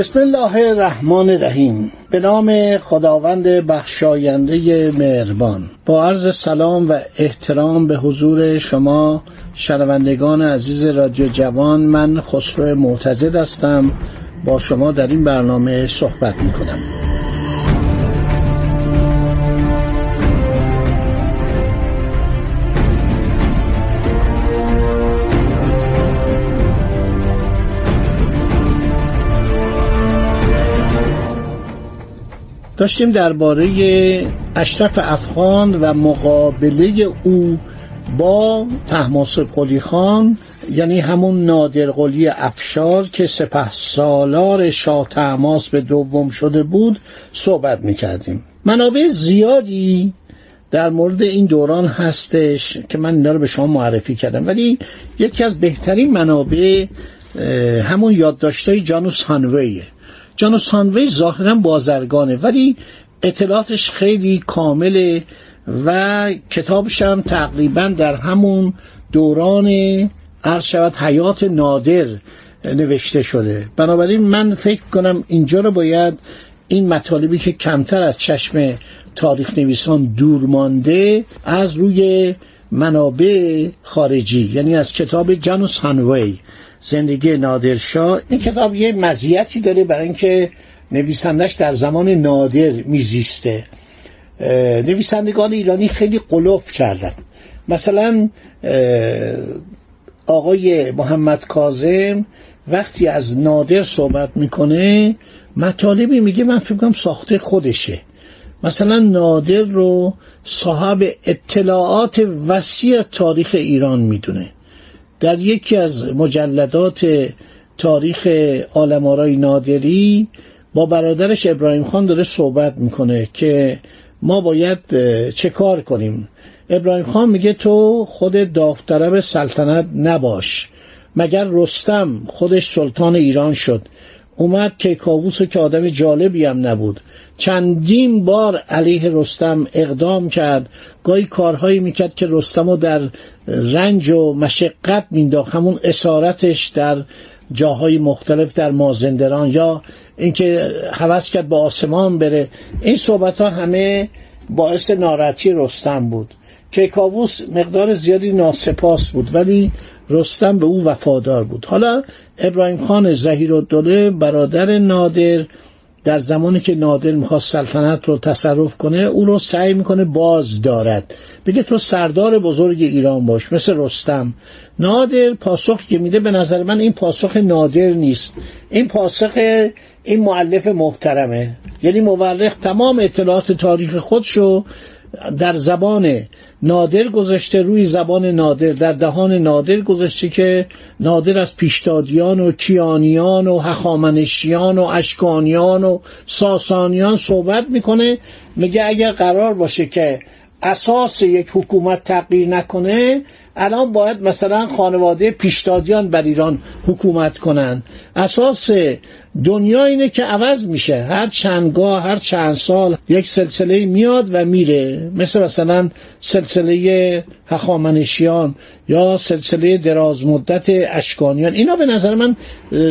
بسم الله الرحمن الرحیم. به نام خداوند بخشاینده مهربان. با عرض سلام و احترام به حضور شما شنوندگان عزیز رادیو جوان من خسرو معتزد هستم. با شما در این برنامه صحبت می کنم داشتیم درباره اشرف افغان و مقابله او با تحماسب قلی خان یعنی همون نادر قلی افشار که سپه سالار شاه تحماس به دوم شده بود صحبت می‌کردیم. منابع زیادی در مورد این دوران هستش که من اینا رو به شما معرفی کردم. ولی یکی از بهترین منابع همون یادداشتای جانوس هانویه. جانوس هانوی ظاهرا بازرگانه ولی اطلاعاتش خیلی کامله و کتابش هم تقریبا در همون دوران عرض شود حیات نادر نوشته شده. بنابراین من فکر کنم اینجا رو باید این مطالبی که کمتر از چشم تاریخ نویسان دور مانده از روی منابع خارجی یعنی از کتاب جانوس هانوی زندگی نادرشاه این کتاب یه مزیتی داره برای اینکه نویسندش در زمان نادر میزیسته. نویسندگان ایرانی خیلی قلوف کردن. مثلا آقای محمد کاظم وقتی از نادر صحبت می‌کنه مطالبی میگه من فکر کنم ساخته خودشه. مثلا نادر رو صاحب اطلاعات وسیع تاریخ ایران می‌دونه. در یکی از مجلدات تاریخ آلمارای نادری با برادرش ابراهیم خان داره صحبت می‌کنه که ما باید چه کار کنیم؟ ابراهیم خان میگه تو خود داوطلب سلطنت نباش مگر رستم خودش سلطان ایران شد؟ اومد که کاووس که آدم جالبی هم نبود. چندین بار علیه رستم اقدام کرد. گاهی کارهایی می‌کرد که رستم رو در رنج و مشقت مینداخت همون اسارتش در جاهای مختلف در مازندران یا اینکه حوض کرد با آسمان بره. این صحبت ها همه باعث ناراحتی رستم بود. کیکاووس مقدار زیادی ناسپاس بود ولی رستم به او وفادار بود. حالا ابراهیم خان زهیر الدوله برادر نادر در زمانی که نادر می‌خواست سلطنت رو تصرف کنه او رو سعی می‌کنه باز دارد. بگه تو سردار بزرگ ایران باش مثل رستم. نادر پاسخ که میده به نظر من این پاسخ نادر نیست. این پاسخ این معلف محترمه. یعنی مورخ تمام اطلاعات تاریخ خودشو در زبان نادر گذاشته روی زبان نادر در دهان نادر گذاشته که نادر از پیشدادیان و کیانیان و هخامنشیان و اشکانیان و ساسانیان صحبت می‌کنه. میگه اگر قرار باشه که اساس یک حکومت تغییر نکنه الان باید مثلا خانواده پیشدادیان بر ایران حکومت کنن. اساس دنیا اینه که عوض میشه. هر چندگاه هر چند سال یک سلسله میاد و میره. مثل مثلا سلسله هخامنشیان یا سلسله دراز مدت اشکانیان. اینا به نظر من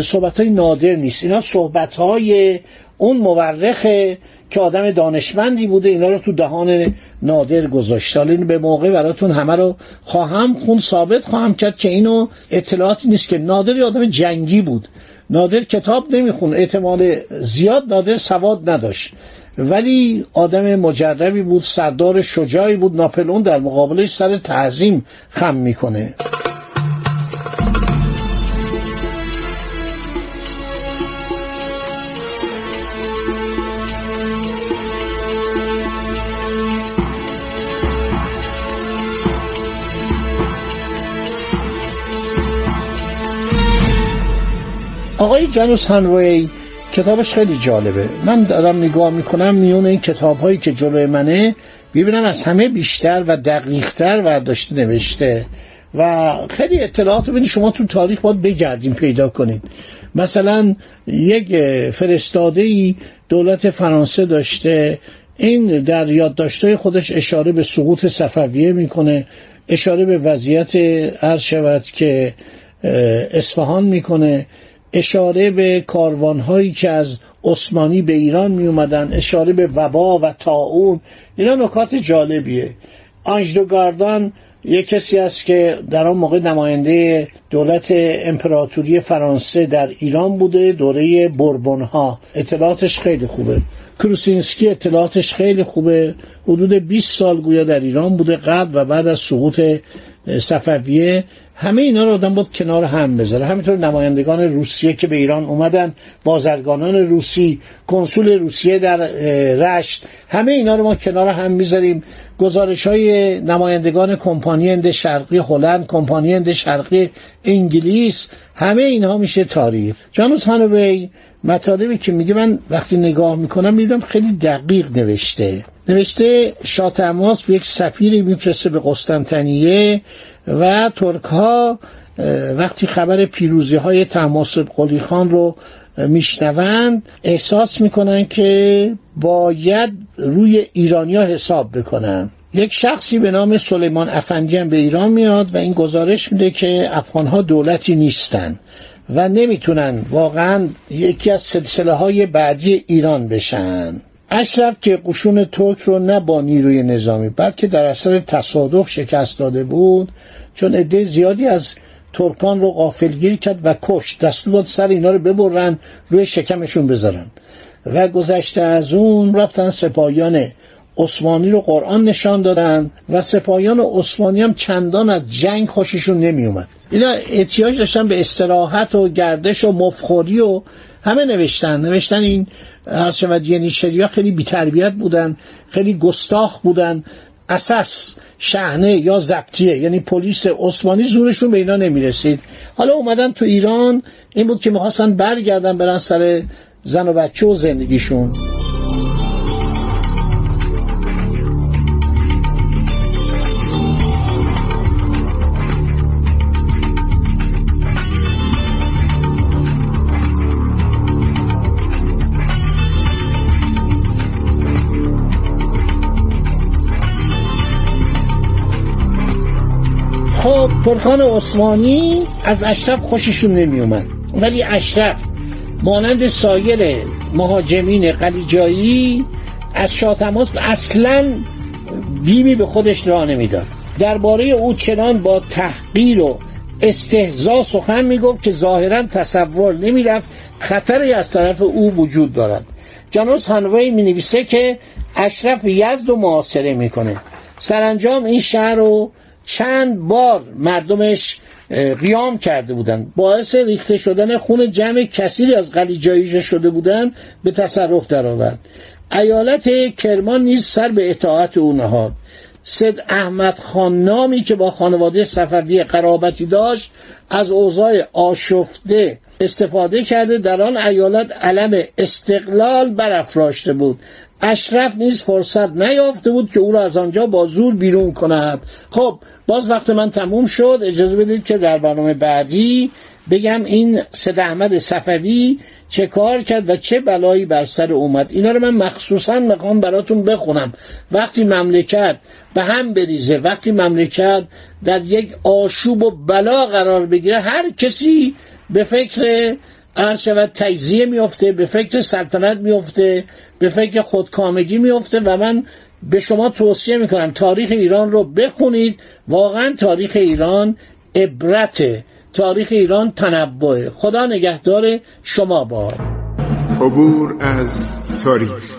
صحبت های نادر نیست. اینا صحبت های اون مورخه که آدم دانشمندی بوده اینا رو تو دهان نادر گذاشته حالا به موقع براتون همه رو خواهم خون ثابت خواهم کرد که اینو اطلاعاتی نیست که نادر آدم جنگی بود. نادر کتاب نمیخون احتمال زیاد نادر سواد نداشت. ولی آدم مجربی بود سردار شجاعی بود ناپلون در مقابلش سر تعظیم خم می‌کنه. آقای جانوس هانوی کتابش خیلی جالبه. من دارم نگاه می‌کنم میون این کتاب هایی که جلوی منه ببینم از همه بیشتر و دقیقتر ورداشته نوشته. و خیلی اطلاعات ببینید شما تو تاریخ باید بگردیم پیدا کنید. مثلا یک فرستاده ای دولت فرانسه داشته این در یادداشت‌های خودش اشاره به سقوط صفویه می‌کنه اشاره به وضعیت عرض شود که اصفهان می‌کنه. اشاره به کاروانهایی که از عثمانی به ایران می اومدن اشاره به وبا و تاون اینا نکات جالبیه. آنجدوگاردان یک کسی است که در آن موقع نماینده دولت امپراتوری فرانسه در ایران بوده دوره بربون ها اطلاعاتش خیلی خوبه. کروسینسکی اطلاعاتش خیلی خوبه. حدود 20 سال گویا در ایران بوده قبل و بعد از سقوط صفویه. همه اینا رو آدم بود کنار هم بذاره. همینطور نمایندگان روسیه که به ایران اومدن بازرگانان روسی کنسول روسیه در رشت همه اینا رو ما کنار هم می‌ذاریم. گزارش های نمایندگان کمپانی هند شرقی هلند کمپانی هند شرقی انگلیس همه اینها میشه تاریخ. جانوس هانوی مطالبی که میگه من وقتی نگاه می‌کنم می‌بینم خیلی دقیق نوشته. نوشته به یک سفیری میفرسته به قسطنطنیه. و ترک ها وقتی خبر پیروزی های تماس قلی خان رو میشنوند احساس می‌کنن که باید روی ایرانیا حساب بکنن. یک شخصی به نام سلیمان افندی هم به ایران میاد و این گزارش میده که افغانها دولتی نیستن و نمی‌تونن واقعا یکی از سلسله های بعدی ایران بشن. اشرف که قشون ترک رو نه با نیروی نظامی بلکه در اثر تصادف شکست داده بود چون عده زیادی از ترکان رو غافلگیر کرد و کشت. دستور داد سر اینا رو ببرن روی شکمشون بذارن. و گذشته از اون رفتن سپاهیان عثمانی رو قرآن نشان دادن و سپاهیان عثمانی هم چندان از جنگ خوششون نمی اومد اینا احتیاج داشتن به استراحت و گردش و مفخوری و همه نوشتن. نوشتن این هر شود ینیشری ها خیلی بیتربیت بودن خیلی گستاخ بودن. اساس شهنه یا زبطیه یعنی پلیس عثمانی زورشون به اینا نمی‌رسید. حالا اومدن تو ایران این بود که می‌خواستن برگردن برن سر زن و بچه و زندگیشون. ترکان عثمانی از اشرف خوششون نمی اومد ولی اشرف مانند سایر مهاجمین قلیجایی از شاتماس اصلا بیمی به خودش راه نمی‌داد. درباره او چنان با تحقیر و استهزا سخن می‌گفت که ظاهرا تصور نمی‌رفت خطری از طرف او وجود دارد. جانوس هانوی می نویسه که اشرف یزد و معاصره می‌کنه. سرانجام این شهر رو چند بار مردمش قیام کرده بودند. باعث ریخته شدن خون جمع کثیری از قلیجایی شده بودند به تصرف درآورد. ایالت کرمان نیز سر به اطاعت او نهاد. سید احمد خان نامی که با خانواده صفوی قرابتی داشت از اوضاع آشفته استفاده کرده در آن ایالت علم استقلال برافراشته بود. اشرف نیز فرصت نیافته بود که او را از آنجا با زور بیرون کند. خب باز وقت من تموم شد. اجازه بدید که در برنامه بعدی بگم این سید احمد صفوی چه کار کرد و چه بلایی بر سر اومد. اینا رو من مخصوصا می‌خوام براتون بخونم. وقتی مملکت به هم بریزه وقتی مملکت در یک آشوب و بلا قرار بگیره هر کسی به فکر عرض شود تجزیه میفته به فکر سلطنت میفته به فکر خودکامگی میفته و من به شما توصیه می‌کنم تاریخ ایران رو بخونید. واقعا تاریخ ایران عبرته. تاریخ ایران تنوعه. خدا نگهدار شما با عبور از تاریخ.